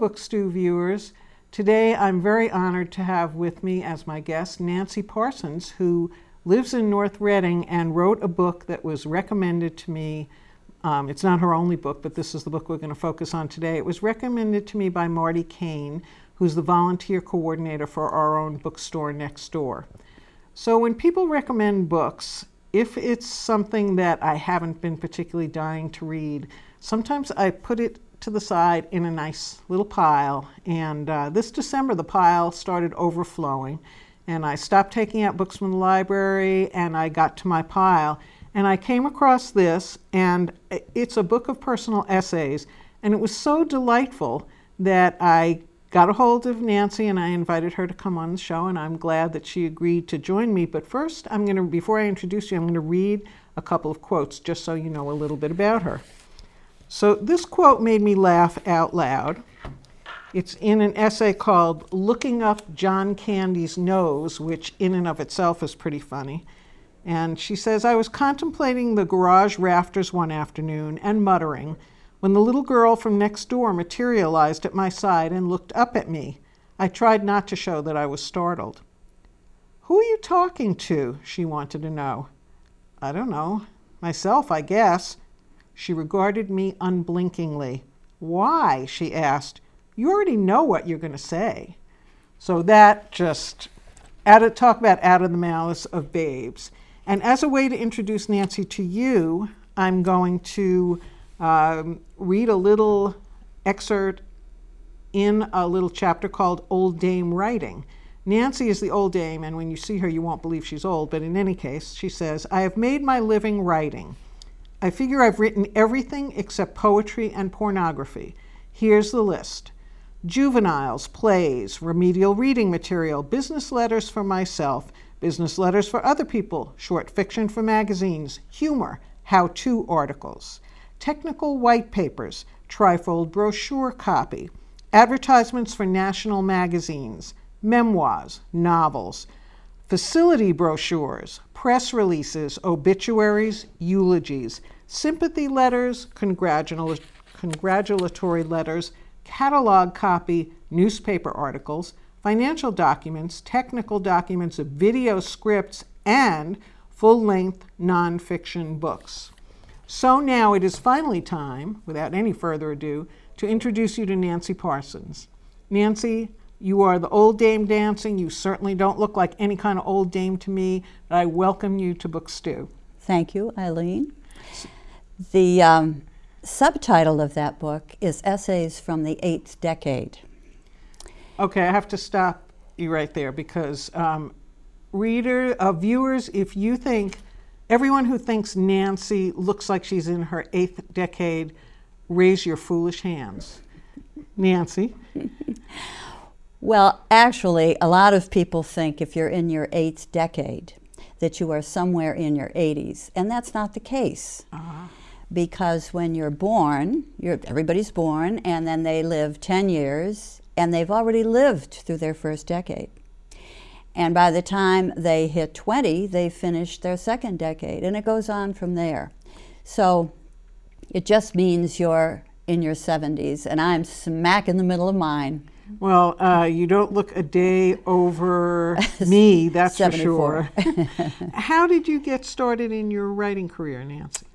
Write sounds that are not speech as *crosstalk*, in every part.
Book Stew viewers. Today I'm very honored to have with me as my guest Nancy Parsons, who lives in North Reading and wrote a book that was recommended to me. Um, it's not her only book, but this is the book we're going to focus on today. It was recommended to me by Marty Kane, who's the volunteer coordinator for our own bookstore next door. So when people recommend books, if it's something that I haven't been particularly dying to read, sometimes I put it to the side in a nice little pile. And uh, this December, the pile started overflowing. And I stopped taking out books from the library and I got to my pile. And I came across this, and it's a book of personal essays. And it was so delightful that I got a hold of Nancy and I invited her to come on the show, and I'm glad that she agreed to join me. But first, I'm going to, before I introduce you, I'm going to read a couple of quotes just so you know a little bit about her. So, this quote made me laugh out loud. It's in an essay called Looking Up John Candy's Nose, which in and of itself is pretty funny. And she says, I was contemplating the garage rafters one afternoon and muttering when the little girl from next door materialized at my side and looked up at me, I tried not to show that I was startled. Who are you talking to? she wanted to know. I don't know. Myself, I guess. She regarded me unblinkingly. Why? she asked. You already know what you're going to say. So that just added, talk about out of the malice of babes. And as a way to introduce Nancy to you, I'm going to um, read a little excerpt in a little chapter called Old Dame Writing. Nancy is the old dame, and when you see her, you won't believe she's old, but in any case, she says, I have made my living writing. I figure I've written everything except poetry and pornography. Here's the list. Juveniles, plays, remedial reading material, business letters for myself, business letters for other people, short fiction for magazines, humor, how to articles. Technical white papers, trifold brochure copy, advertisements for national magazines, memoirs, novels, facility brochures, press releases, obituaries, eulogies, sympathy letters, congratula- congratulatory letters, catalog copy, newspaper articles, financial documents, technical documents, video scripts, and full length nonfiction books. So now it is finally time, without any further ado, to introduce you to Nancy Parsons. Nancy, you are the old dame dancing. You certainly don't look like any kind of old dame to me, but I welcome you to Book Stew. Thank you, Eileen. The um, subtitle of that book is Essays from the Eighth Decade. Okay, I have to stop you right there because um, reader, uh, viewers, if you think Everyone who thinks Nancy looks like she's in her eighth decade, raise your foolish hands. Nancy? *laughs* well, actually, a lot of people think if you're in your eighth decade, that you are somewhere in your 80s, and that's not the case. Uh-huh. Because when you're born, you're, everybody's born, and then they live 10 years, and they've already lived through their first decade. And by the time they hit 20, they finished their second decade, and it goes on from there. So it just means you're in your 70s, and I'm smack in the middle of mine. Well, uh, you don't look a day over me, *laughs* that's for sure. *laughs* How did you get started in your writing career, Nancy?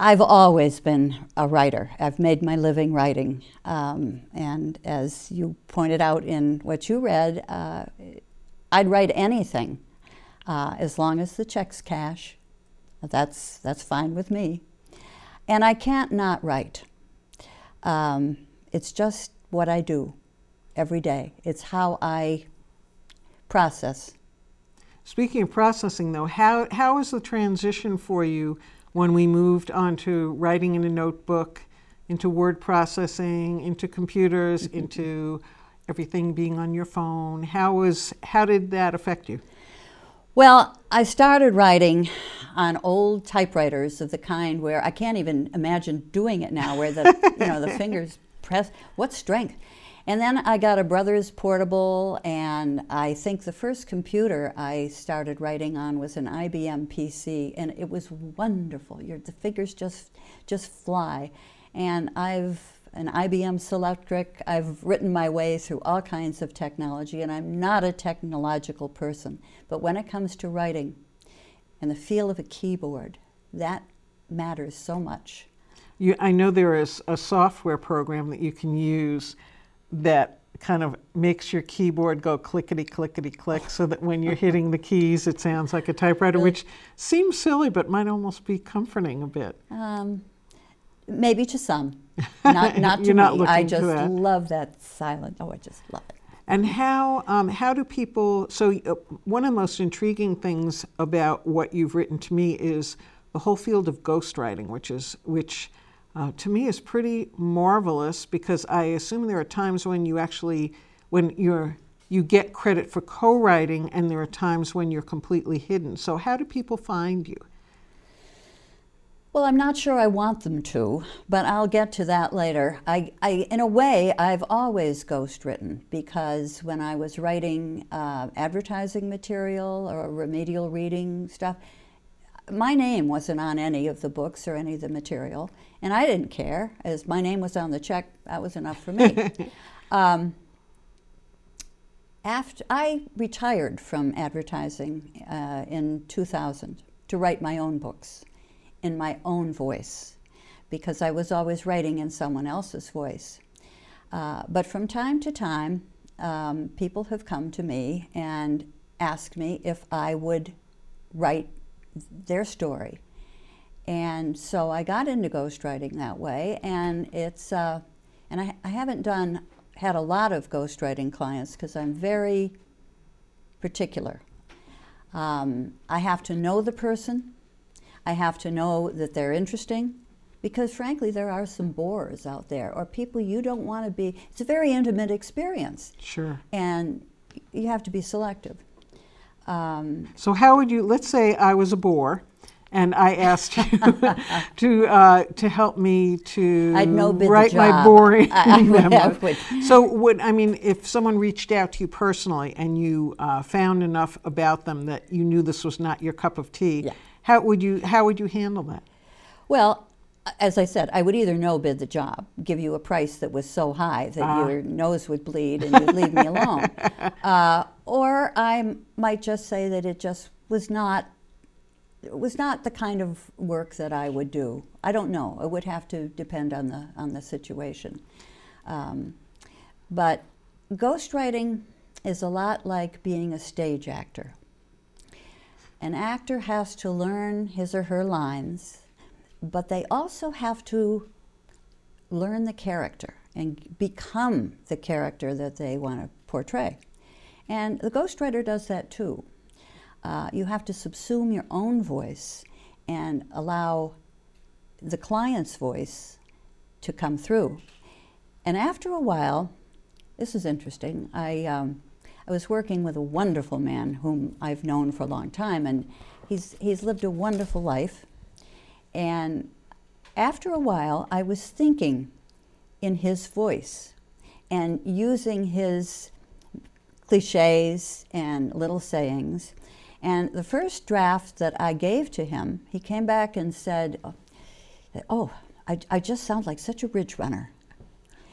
I've always been a writer. I've made my living writing. Um, and as you pointed out in what you read, uh, I'd write anything uh, as long as the checks cash. That's, that's fine with me. And I can't not write. Um, it's just what I do every day, it's how I process. Speaking of processing, though, how, how was the transition for you? when we moved on to writing in a notebook, into word processing, into computers, mm-hmm. into everything being on your phone. How was how did that affect you? Well, I started writing on old typewriters of the kind where I can't even imagine doing it now, where the you know the *laughs* fingers press. What strength! And then I got a Brothers Portable, and I think the first computer I started writing on was an IBM PC, and it was wonderful. Your, the figures just just fly, and I've an IBM Selectric. I've written my way through all kinds of technology, and I'm not a technological person. But when it comes to writing and the feel of a keyboard, that matters so much. You, I know there is a software program that you can use that kind of makes your keyboard go clickety clickety click so that when you're hitting the keys it sounds like a typewriter, which seems silly but might almost be comforting a bit. Um, maybe to some, *laughs* not, not to not me. I just that. love that silent. Oh, I just love it. And how um, how do people? So uh, one of the most intriguing things about what you've written to me is the whole field of ghostwriting, which is which uh, to me is pretty marvelous because I assume there are times when you actually when you're you get credit for co-writing, and there are times when you're completely hidden. So how do people find you? Well, I'm not sure I want them to, but I'll get to that later. I, I in a way, I've always ghostwritten because when I was writing uh, advertising material or remedial reading stuff, my name wasn't on any of the books or any of the material, and I didn't care. As my name was on the check, that was enough for me. *laughs* um, after I retired from advertising uh, in 2000 to write my own books in my own voice because I was always writing in someone else's voice. Uh, but from time to time, um, people have come to me and asked me if I would write their story. And so I got into ghostwriting that way, and it's uh, and I, I haven't done had a lot of ghostwriting clients because I'm very particular. Um, I have to know the person. I have to know that they're interesting because, frankly, there are some bores out there or people you don't want to be. It's a very intimate experience, Sure. and you have to be selective. Um, So how would you? Let's say I was a bore, and I asked you *laughs* to uh, to help me to write my boring I- I memo. would- So would I mean if someone reached out to you personally and you uh, found enough about them that you knew this was not your cup of tea? Yeah. How would you how would you handle that? Well, as I said, I would either no bid the job, give you a price that was so high that Ah. your nose would bleed and you'd leave me alone, *laughs* uh, or I might just say that it just was not. It was not the kind of work that I would do. I don't know. It would have to depend on the on the situation. Um, but ghostwriting is a lot like being a stage actor. An actor has to learn his or her lines, but they also have to learn the character and become the character that they want to portray. And the ghostwriter does that too. Uh, you have to subsume your own voice and allow the client's voice to come through. And after a while, this is interesting. I, um, I was working with a wonderful man whom I've known for a long time, and he's, he's lived a wonderful life. And after a while, I was thinking in his voice and using his cliches and little sayings. And the first draft that I gave to him, he came back and said, Oh, I, I just sound like such a ridge runner.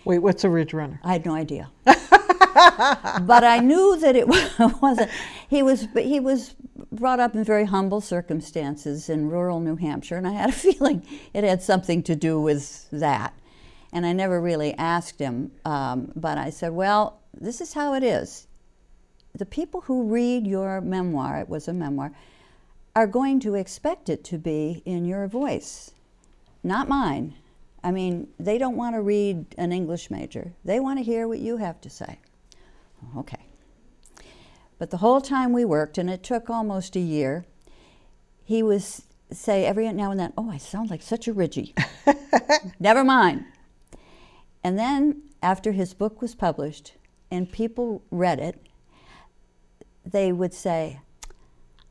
Wait, what's a ridge runner? I had no idea. *laughs* but I knew that it *laughs* wasn't. He was, but he was brought up in very humble circumstances in rural New Hampshire, and I had a *laughs* feeling it had something to do with that. And I never really asked him, um, but I said, "Well, this is how it is. The people who read your memoir, it was a memoir, are going to expect it to be in your voice, not mine." I mean, they don't want to read an English major. They want to hear what you have to say. Oh, okay. But the whole time we worked, and it took almost a year, he was say every now and then, "Oh, I sound like such a Ridgie." *laughs* Never mind. And then after his book was published and people read it, they would say,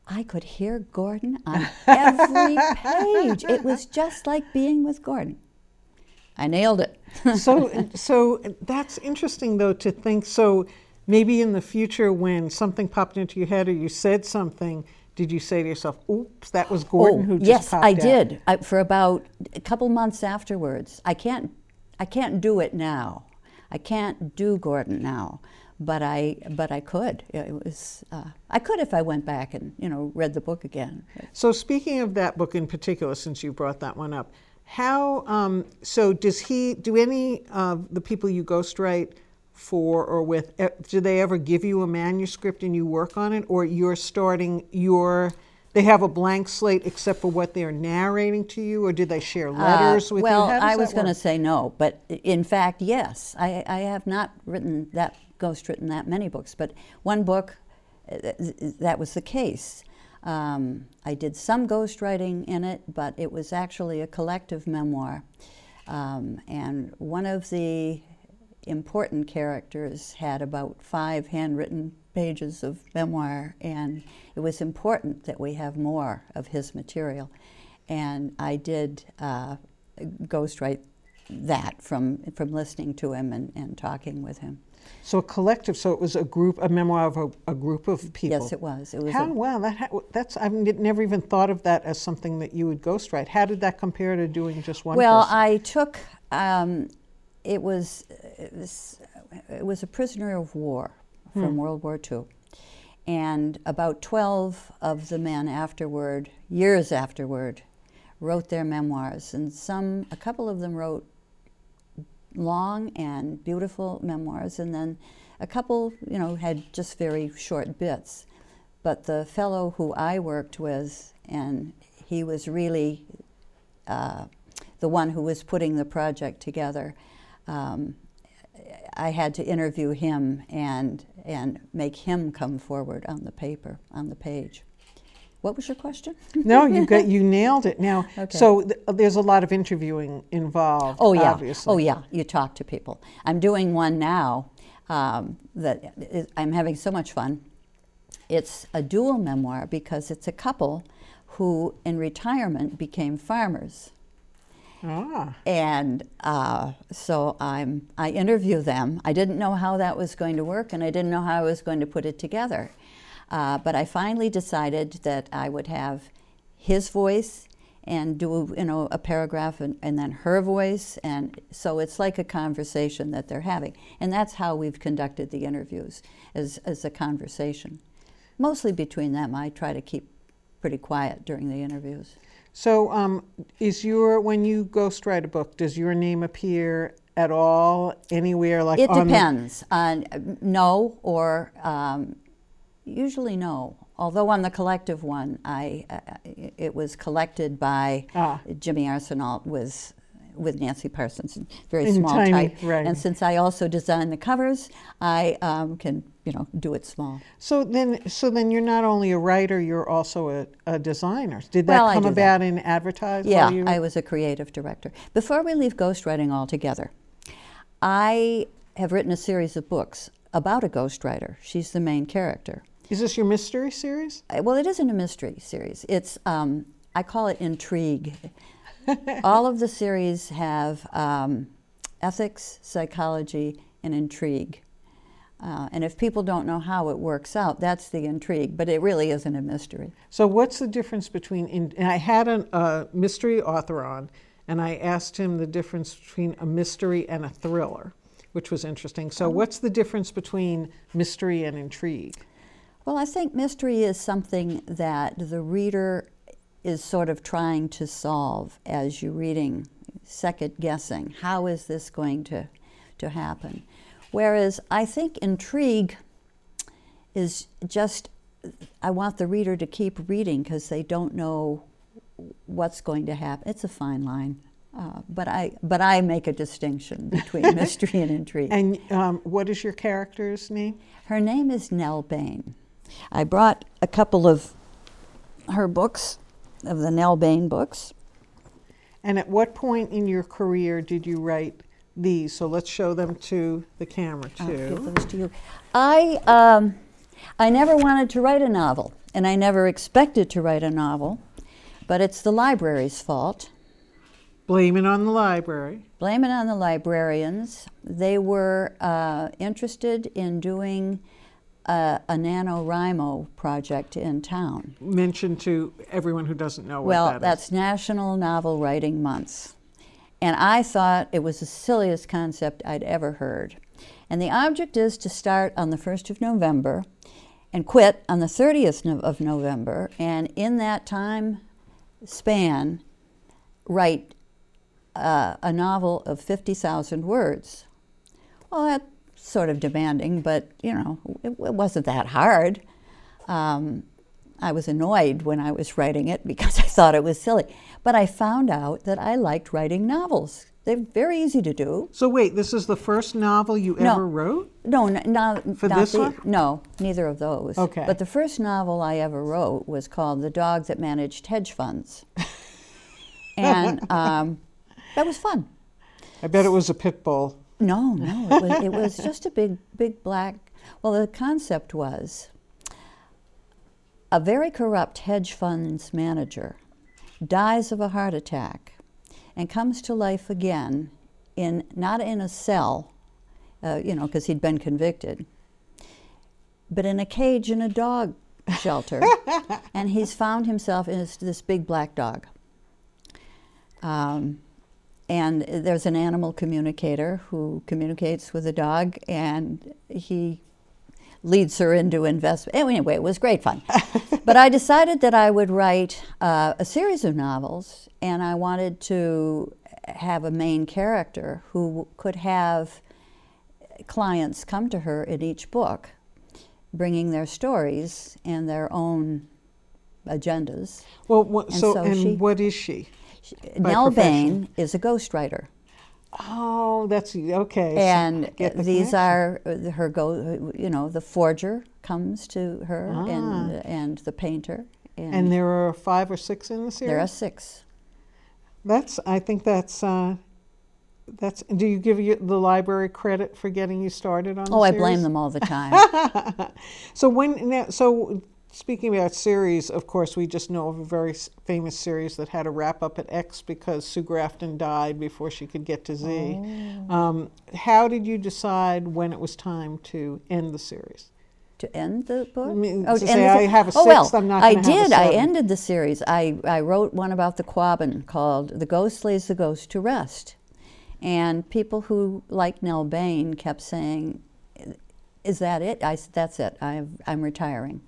I could hear Gordon on every page. It was just like being with Gordon. I nailed it. *laughs* so so that's interesting though to think so maybe in the future when something popped into your head or you said something did you say to yourself oops that was gordon oh, who just yes, popped I out." did. I, for about a couple months afterwards. I can't I can't do it now. I can't do Gordon now, but I but I could. It was uh, I could if I went back and you know read the book again. So speaking of that book in particular, since you brought that one up, how um, so does he? Do any of the people you ghostwrite for or with? Do they ever give you a manuscript and you work on it, or you're starting your? They have a blank slate except for what they're narrating to you, or do they share letters Uh, with well, you? Does I was going to say no, but in fact, yes. I, I have not written that ghost written that many books, but one book uh, that was the case. Um, I did some ghostwriting in it, but it was actually a collective memoir. Um, and one of the important characters had about five handwritten pages of memoir, and it was important that we have more of his material. And I did uh, ghostwrite that from, from listening to him and, and talking with him. So a collective. So it was a group, a memoir of a, a group of people. Yes, it was. It was How a- wow That, that's I've never even thought of that as something that you would ghostwrite. How did that compare to doing just one? Well, person? I took um, it was it was it was a prisoner of war from World War II, and about twelve of the men afterward, years afterward, wrote their memoirs, and some a couple of them wrote long and beautiful memoirs, and then a couple, you know, had just very short bits. But the fellow who I worked with, and he was really uh, the one who was putting the project together. Um, I had to interview him and and make him come forward on the paper on the page. What was your question? *laughs* no, you got you nailed it. Now, Okay. so th- there's a lot of interviewing involved. Oh yeah. obviously. Oh yeah. You talk to people. I'm doing one now um, that is, I'm having so much fun. It's a dual memoir because it's a couple who, in retirement, became farmers. Ah, And uh, so I'm, I interview them. I didn't know how that was going to work, and I didn't know how I was going to put it together. Uh, but I finally decided that I would have his voice and do you know a paragraph and, and then her voice. And so it's like a conversation that they're having. And that's how we've conducted the interviews as, as a conversation. Mostly between them. I try to keep pretty quiet during the interviews. So um, is your when you ghostwrite a book, does your name appear at all anywhere? Like It on the- depends on uh, no or um, usually no. Although on the collective one, I uh, it was collected by Ah. Jimmy Arsenault with with Nancy Parsons, very small tiny type. writing. And since I also design the covers, I um, can you know do it small. So then, so then you're not only a writer, you're also a, a designer. Did that Well, come about in advertising? Yeah, you- I was a creative director. Before we leave ghostwriting altogether, I have written a series of books about a ghostwriter. She's the main character. Is this your mystery series? Uh, Well, it isn't a mystery series. It's um, I call it intrigue. *laughs* All of the series have um, ethics, psychology, and intrigue. Uh, and if people don't know how it works out, that's the intrigue. But it really isn't a mystery. So, what's the difference between? In, and I had a uh, mystery author on, and I asked him the difference between a mystery and a thriller, which was interesting. So, what's the difference between mystery and intrigue? Well, I think mystery is something that the reader is sort of trying to solve as you're reading, second guessing. How is this going to, to happen? Whereas I think intrigue is just, I want the reader to keep reading because they don't know what's going to happen. It's a fine line. Uh, but I, but I make a distinction *laughs* between mystery and intrigue. And um, what is your character's name? Her name is Nell Bain. I brought a couple of her books, of the Nell Bain books. And at what point in your career did you write these? So let's show them to the camera too. I'll give those to you. I, um, I never wanted to write a novel, and I never expected to write a novel, but it's the library's fault. Blame it on the library. Blame it on the librarians. They were uh, interested in doing a, a NaNoWriMo project in town. Mention to everyone who doesn't know what Well, that is. that's National Novel Writing Month. And I thought it was the silliest concept I'd ever heard. And the object is to start on the 1st of November and quit on the 30th of November. And in that time span, write uh, a novel of 50,000 words. Well, that's sort of demanding, but you know, it, it wasn't that hard. Um, I was annoyed when I was writing it *laughs* because I thought it was silly. But I found out that I liked writing novels. They're very easy to do. So wait, this is the first novel you No. ever wrote? No, n- not For not this the, one? No, neither of those. Okay. But the first novel I ever wrote was called "The Dog That Managed Hedge Funds," *laughs* and um, that was fun. I bet it was a pit bull. No, *laughs* no, it was, it was just a big, big black. Well, the concept was a very corrupt hedge funds manager dies of a heart attack and comes to life again in not in a cell, uh, you know, because he'd been convicted, but in a cage in a dog shelter, *laughs* and he's found himself in this, this big black dog. Um, and there's an animal communicator who communicates with a dog, and he leads her into investment. Anyway, it was great fun. *laughs* but I decided that I would write uh, a series of novels, and I wanted to have a main character who could have clients come to her in each book, bringing their stories and their own agendas. Well, what, And so, so and she- what is she? Nell. Bain is a ghostwriter. Oh, that's okay. so and get the these connection. are uh, her go you know the forger comes to her and and the painter and, Ah. And there are five or six in the series. there are six That's. I think that's. Uh, that's. Do you give you, the library credit for getting you started on? oh i series? blame them all the time *laughs* So when now, so speaking about series, of course, we just know of a very famous series that had a wrap up at X because Sue Grafton died before she could get to Z. Oh. Um, how did you decide when it was time to end the series? to end the book? Mean, oh, to say I have a oh, well, I'm not i gonna have a did. I ended the series. I, I wrote one about the quabbin called the ghost lays the ghost to rest. And people who like nell bain kept saying is that it? I said that's it. I've, i'm retiring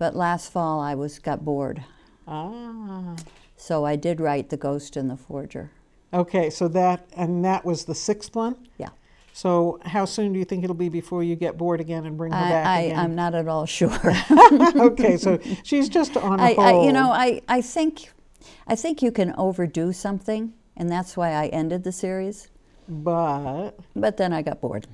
but last fall i was got bored Ah. So I did write The Ghost and the Forger. Okay, so that and that was the sixth one. Yeah. So how soon do you think it'll be before you get bored again and bring her I, back I, again? I'm not at all *laughs* sure. okay, so she's just on a I, I, you know, I, I think I think you can overdo something, and that's why I ended the series. but But then I got bored.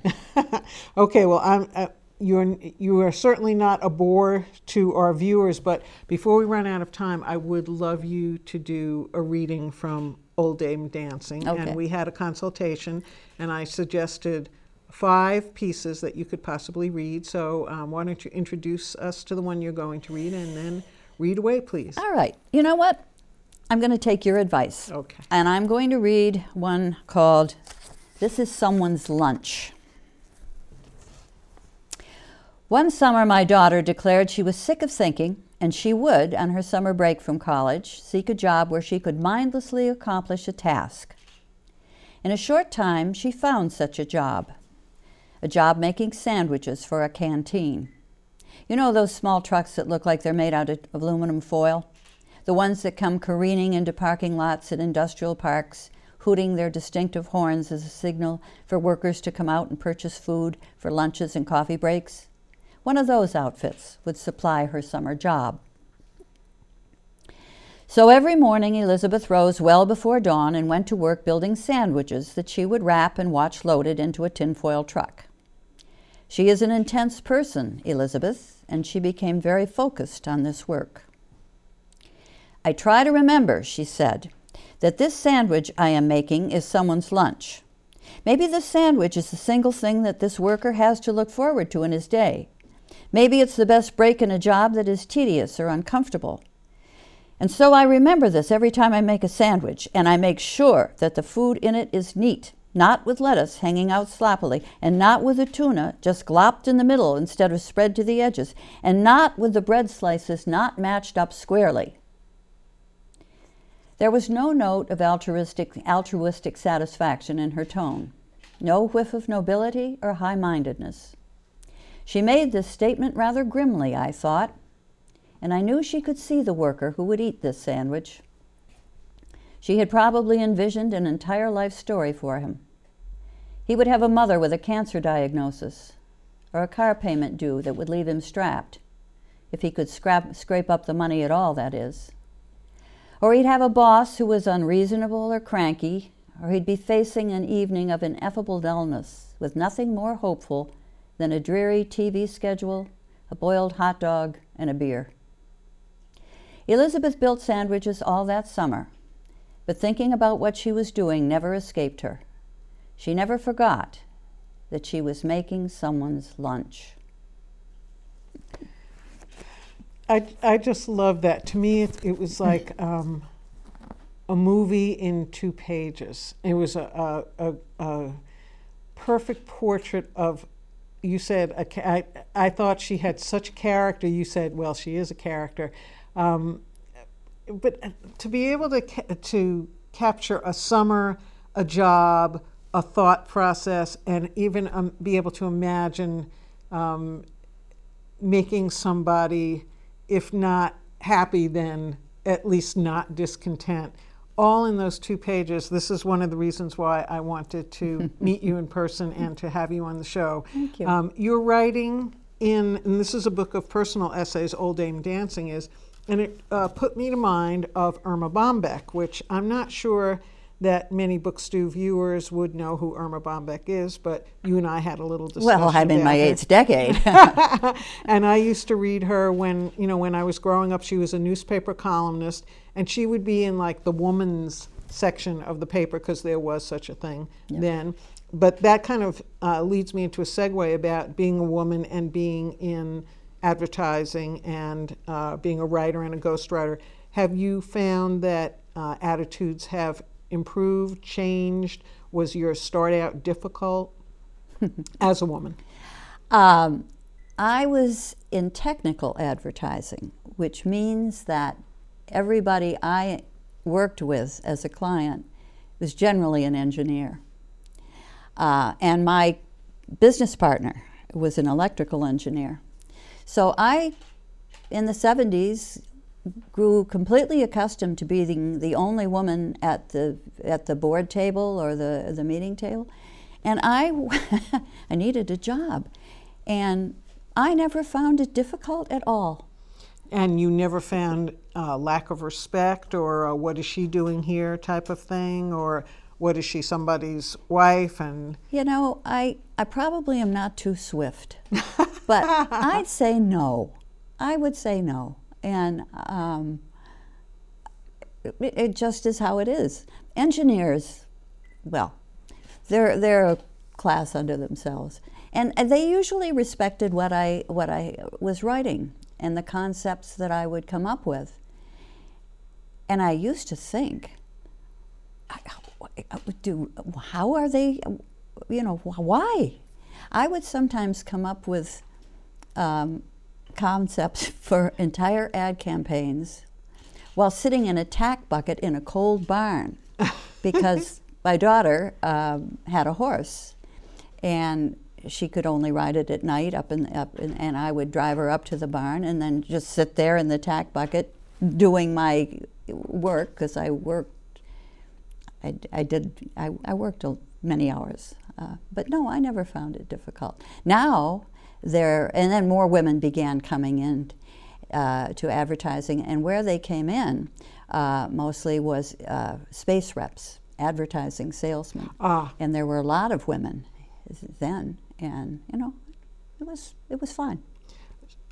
*laughs* okay, well, I'm. Uh, you're you are certainly not a bore to our viewers, but before we run out of time, I would love you to do a reading from Old Dame Dancing, Okay. and we had a consultation, and I suggested five pieces that you could possibly read. So um, why don't you introduce us to the one you're going to read, and then read away, please. All right. You know what? I'm going to take your advice. Okay. And I'm going to read one called This is Someone's Lunch. One summer, my daughter declared she was sick of thinking, and she would, on her summer break from college, seek a job where she could mindlessly accomplish a task. In a short time, she found such a job a job making sandwiches for a canteen. You know those small trucks that look like they're made out of aluminum foil? The ones that come careening into parking lots at industrial parks, hooting their distinctive horns as a signal for workers to come out and purchase food for lunches and coffee breaks? One of those outfits would supply her summer job. So every morning, Elizabeth rose well before dawn and went to work building sandwiches that she would wrap and watch loaded into a tinfoil truck. She is an intense person, Elizabeth, and she became very focused on this work. I try to remember, she said, that this sandwich I am making is someone's lunch. Maybe the sandwich is the single thing that this worker has to look forward to in his day. Maybe it's the best break in a job that is tedious or uncomfortable. And so I remember this every time I make a sandwich, and I make sure that the food in it is neat, not with lettuce hanging out sloppily, and not with the tuna just glopped in the middle instead of spread to the edges, and not with the bread slices not matched up squarely. There was no note of altruistic, altruistic satisfaction in her tone, no whiff of nobility or high mindedness. She made this statement rather grimly, I thought, and I knew she could see the worker who would eat this sandwich. She had probably envisioned an entire life story for him. He would have a mother with a cancer diagnosis, or a car payment due that would leave him strapped, if he could scrap, scrape up the money at all, that is. Or he'd have a boss who was unreasonable or cranky, or he'd be facing an evening of ineffable dullness with nothing more hopeful than a dreary TV schedule, a boiled hot dog, and a beer. Elizabeth built sandwiches all that summer, but thinking about what she was doing never escaped her. She never forgot that she was making someone's lunch. I, I just love that. To me, it, it was like *laughs* um, a movie in two pages. It was a, a, a, a perfect portrait of. You said a I, I thought she had such character. You said, well, she is a character, um, but to be able to ca- to capture a summer, a job, a thought process, and even um, be able to imagine um, making somebody, if not happy, then at least not discontent. All in those two pages. This is one of the reasons why I wanted to *laughs* meet you in person and to have you on the show. Thank you. Um, you're writing in, and this is a book of personal essays, Old Dame Dancing is, and it uh, put me to mind of Erma Bombeck, which I'm not sure that many Book Stew viewers would know who Erma Bombeck is, but you and I had a little discussion. Well, I'm in my eighth decade. *laughs* *laughs* and I used to read her when you know when I was growing up. She was a newspaper columnist, and she would be in like the woman's section of the paper because there was such a thing then. But that kind of uh, leads me into a segue about being a woman and being in advertising and uh, being a writer and a ghostwriter. Have you found that uh, attitudes have improved, changed? Was your start out difficult *laughs* as a woman? Um, I was in technical advertising, which means that everybody I worked with as a client was generally an engineer. Uh, and my business partner was an electrical engineer. So I, in the 70s, grew completely accustomed to being the only woman at the at the board table or the the meeting table, and I *laughs* I needed a job, and I never found it difficult at all. And you never found uh, lack of respect or uh, what is she doing here? type of thing? Or what is she somebody's wife? And You know, I I probably am not too swift, *laughs* but I'd say no. I would say no, and um, it, it just is how it is. Engineers, well, they're they're a class unto themselves, and, and they usually respected what I what I was writing and the concepts that I would come up with. And I used to think, do how are they? You know, why? I would sometimes come up with um, concepts *laughs* for entire ad campaigns while sitting in a tack bucket in a cold barn *laughs* because my daughter um, had a horse and she could only ride it at night up in up in, and I would drive her up to the barn and then just sit there in the tack bucket doing my work because I worked I, I did I, I worked a- many hours uh, but no I never found it difficult. Now there and then more women began coming in uh, to advertising. And where they came in uh, mostly was uh, space reps advertising salesmen. Ah. And there were a lot of women then and you know it was it was fine.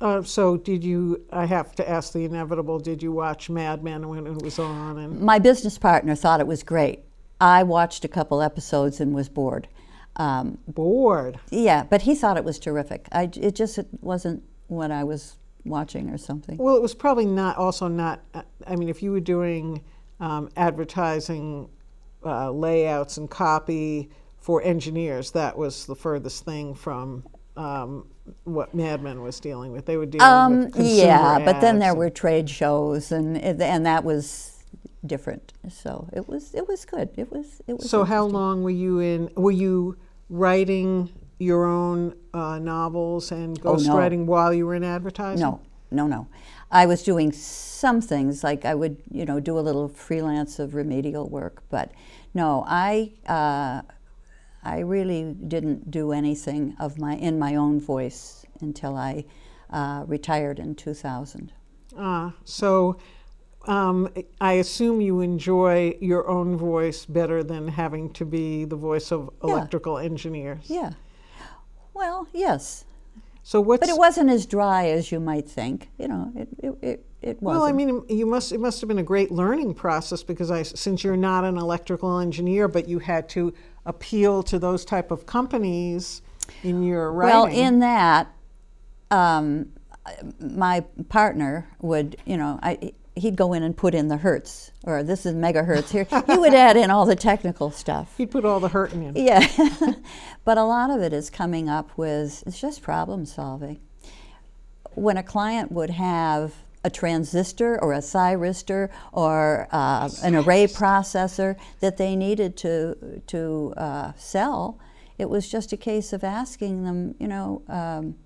Uh, so did you I have to ask the inevitable did you watch Mad Men when it was on and my business partner thought it was great. I watched a couple episodes and was bored um, bored yeah but he thought it was terrific I, it just it wasn't what I was watching or something well it was probably not also not uh, I mean if you were doing um, advertising uh, layouts and copy for engineers that was the furthest thing from um, what Mad Men was dealing with they were dealing Um, with consumer yeah, but then there were trade shows, and and that was different. So it was it was good. It was it was. So how long were you in? Were you writing your own uh, novels and Oh, no. ghostwriting while you were in advertising? No, no, no. I was doing some things like I would, you know, do a little freelance of remedial work, but no, I, uh, I really didn't do anything of my in my own voice until I uh, retired in 2000. Ah, so um, I assume you enjoy your own voice better than having to be the voice of Yeah. electrical engineers. Yeah. Well, yes, So what's but it wasn't as dry as you might think. You know, it it it, it wasn't. well, I mean, you must it must have been a great learning process because I since you're not an electrical engineer, but you had to appeal to those type of companies in your writing. Well, in that, um, my partner would, you know, I, he'd go in and put in the hertz, or this is megahertz here. *laughs* he would add in all the technical stuff. He'd put all the hurting in. Yeah, *laughs* but a lot of it is coming up with it's just problem solving. When a client would have a transistor or a thyristor or uh, an array processor that they needed to to uh, sell, it was just a case of asking them, you know, um,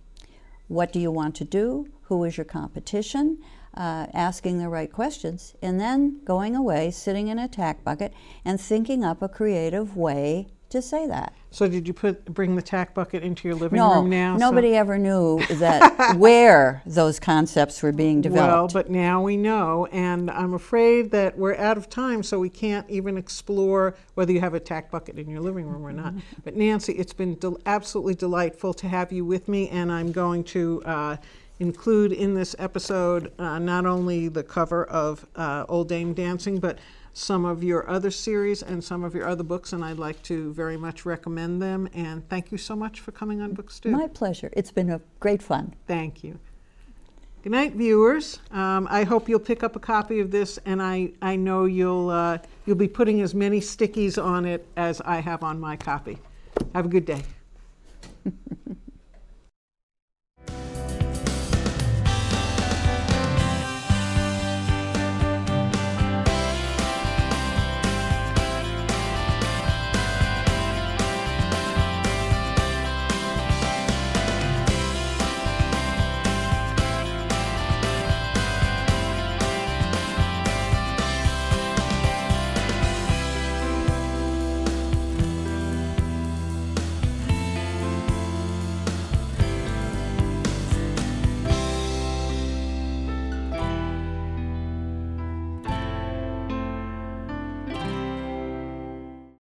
what do you want to do? Who is your competition? Uh, asking the right questions, and then going away, sitting in a tack bucket, and thinking up a creative way to say that. So did you put bring the tack bucket into your living No, room now? So- nobody ever knew *laughs* that where those concepts were being developed. Well, but now we know, and I'm afraid that we're out of time, so we can't even explore whether you have a tack bucket in your living room or not. Mm-hmm. But Nancy, it's been del- absolutely delightful to have you with me, and I'm going to uh, include in this episode uh, not only the cover of uh, Old Dame Dancing, but some of your other series and some of your other books, and I'd like to very much recommend them. And thank you so much for coming on Book Stew. My pleasure. It's been a great fun. Thank you. Good night, viewers. Um, I hope you'll pick up a copy of this, and I, I know you'll, uh, you'll be putting as many stickies on it as I have on my copy. Have a good day.